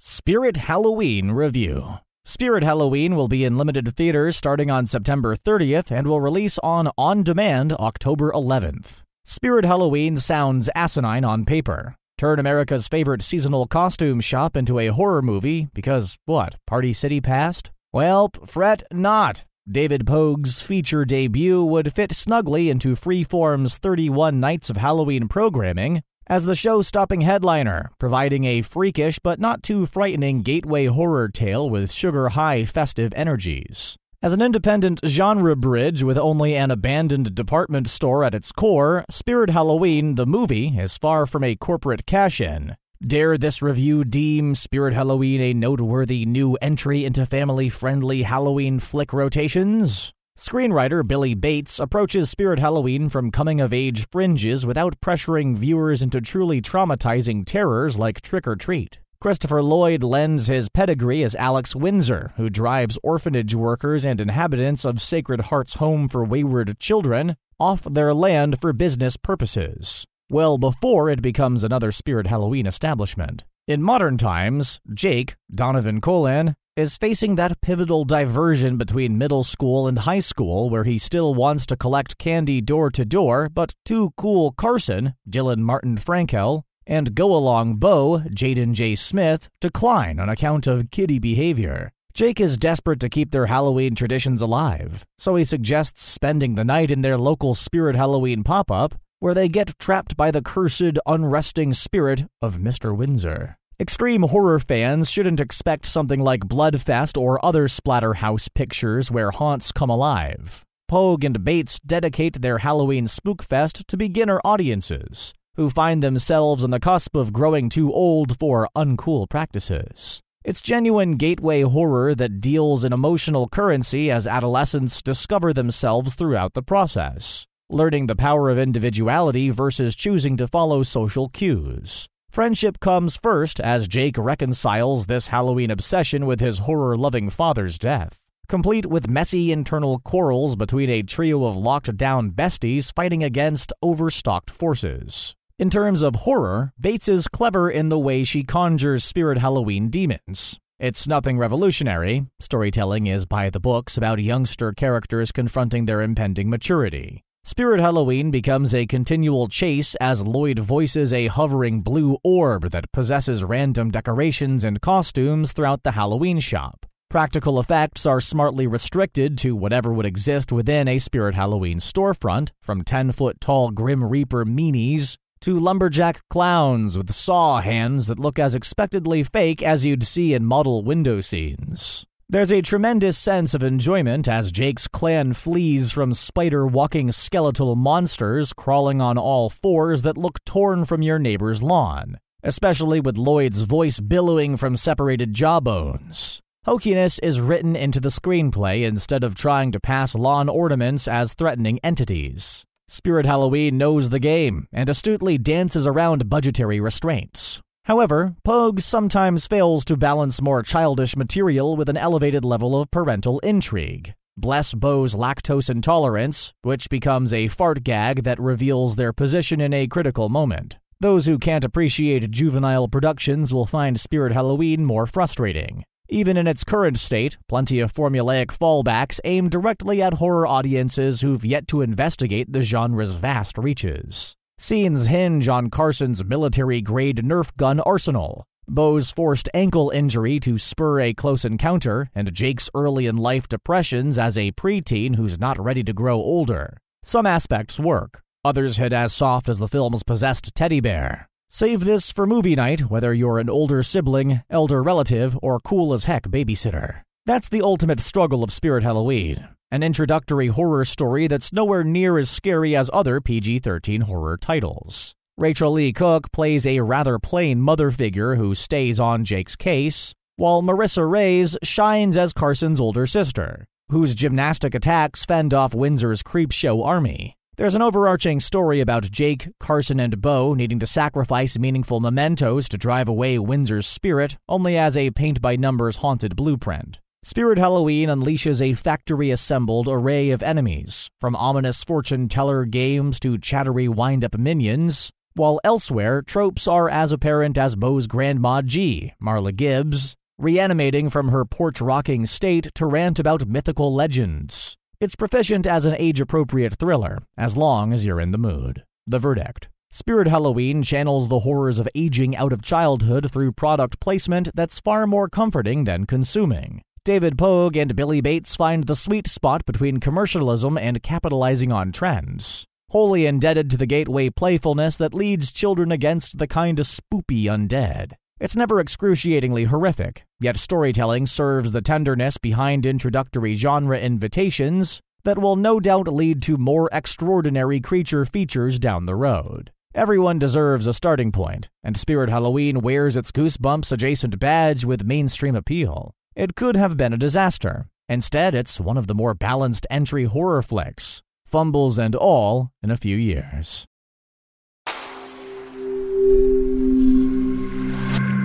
Spirit Halloween Review. Spirit Halloween will be in limited theaters starting on September 30th and will release on On Demand October 11th. Spirit Halloween sounds asinine on paper. Turn America's favorite seasonal costume shop into a horror movie because, what, Party City passed? Well, fret not. David Poag's feature debut would fit snugly into Freeform's 31 Nights of Halloween programming, as the show stopping headliner, providing a freakish but not too frightening gateway horror tale with sugar high festive energies. As an independent genre bridge with only an abandoned department store at its core, Spirit Halloween, the movie, is far from a corporate cash in. Dare this review deem Spirit Halloween a noteworthy new entry into family friendly Halloween flick rotations? Screenwriter Billy Bates approaches Spirit Halloween from coming of age fringes without pressuring viewers into truly traumatizing terrors like Trick or Treat. Christopher Lloyd lends his pedigree as Alex Windsor, who drives orphanage workers and inhabitants of Sacred Heart's Home for Wayward Children off their land for business purposes, well before it becomes another Spirit Halloween establishment. In modern times, Jake, Donovan Colan, is facing that pivotal diversion between middle school and high school where he still wants to collect candy door to door, but too cool Carson, Dylan Martin Frankel, and go along Bo, Jaden J. Smith, decline on account of kiddie behavior. Jake is desperate to keep their Halloween traditions alive, so he suggests spending the night in their local Spirit Halloween pop up, where they get trapped by the cursed, unresting spirit of Mr. Windsor. Extreme horror fans shouldn't expect something like Bloodfest or other Splatterhouse pictures where haunts come alive. Poag and Bates dedicate their Halloween Spookfest to beginner audiences who find themselves on the cusp of growing too old for uncool practices. It's genuine gateway horror that deals in emotional currency as adolescents discover themselves throughout the process, learning the power of individuality versus choosing to follow social cues. Friendship comes first as Jake reconciles this Halloween obsession with his horror loving father's death, complete with messy internal quarrels between a trio of locked down besties fighting against overstocked forces. In terms of horror, Bates is clever in the way she conjures spirit Halloween demons. It's nothing revolutionary. Storytelling is by the books about youngster characters confronting their impending maturity. Spirit Halloween becomes a continual chase as Lloyd voices a hovering blue orb that possesses random decorations and costumes throughout the Halloween shop. Practical effects are smartly restricted to whatever would exist within a Spirit Halloween storefront, from 10 foot tall Grim Reaper meanies to lumberjack clowns with saw hands that look as expectedly fake as you'd see in model window scenes. There's a tremendous sense of enjoyment as Jake's clan flees from spider walking skeletal monsters crawling on all fours that look torn from your neighbor's lawn, especially with Lloyd's voice billowing from separated jawbones. Hokiness is written into the screenplay instead of trying to pass lawn ornaments as threatening entities. Spirit Halloween knows the game and astutely dances around budgetary restraints. However, Poag sometimes fails to balance more childish material with an elevated level of parental intrigue. Bless Bo's lactose intolerance, which becomes a fart gag that reveals their position in a critical moment. Those who can't appreciate juvenile productions will find Spirit Halloween more frustrating. Even in its current state, plenty of formulaic fallbacks aim directly at horror audiences who've yet to investigate the genre's vast reaches. Scenes hinge on Carson's military grade Nerf gun arsenal, Bo's forced ankle injury to spur a close encounter, and Jake's early in life depressions as a preteen who's not ready to grow older. Some aspects work, others hit as soft as the film's possessed teddy bear. Save this for movie night, whether you're an older sibling, elder relative, or cool as heck babysitter. That's the ultimate struggle of Spirit Halloween an introductory horror story that's nowhere near as scary as other PG 13 horror titles. Rachel Leigh Cook plays a rather plain mother figure who stays on Jake's case, while Marissa Reyes shines as Carson's older sister, whose gymnastic attacks fend off Windsor's creepshow army. There's an overarching story about Jake, Carson, and Bo needing to sacrifice meaningful mementos to drive away Windsor's spirit, only as a paint by numbers haunted blueprint. Spirit Halloween unleashes a factory assembled array of enemies, from ominous fortune teller games to chattery wind up minions, while elsewhere, tropes are as apparent as Bo's Grandma G, Marla Gibbs, reanimating from her porch rocking state to rant about mythical legends. It's proficient as an age appropriate thriller, as long as you're in the mood. The verdict. Spirit Halloween channels the horrors of aging out of childhood through product placement that's far more comforting than consuming. David Poag and Billy Bates find the sweet spot between commercialism and capitalizing on trends. Wholly indebted to the gateway playfulness that leads children against the kind of spoopy undead. It's never excruciatingly horrific, yet storytelling serves the tenderness behind introductory genre invitations that will no doubt lead to more extraordinary creature features down the road. Everyone deserves a starting point, and Spirit Halloween wears its Goosebumps adjacent badge with mainstream appeal. It could have been a disaster. Instead, it's one of the more balanced entry horror flicks, fumbles and all, in a few years.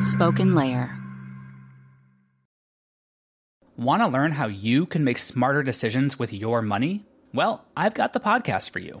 Spoken Layer. Want to learn how you can make smarter decisions with your money? Well, I've got the podcast for you.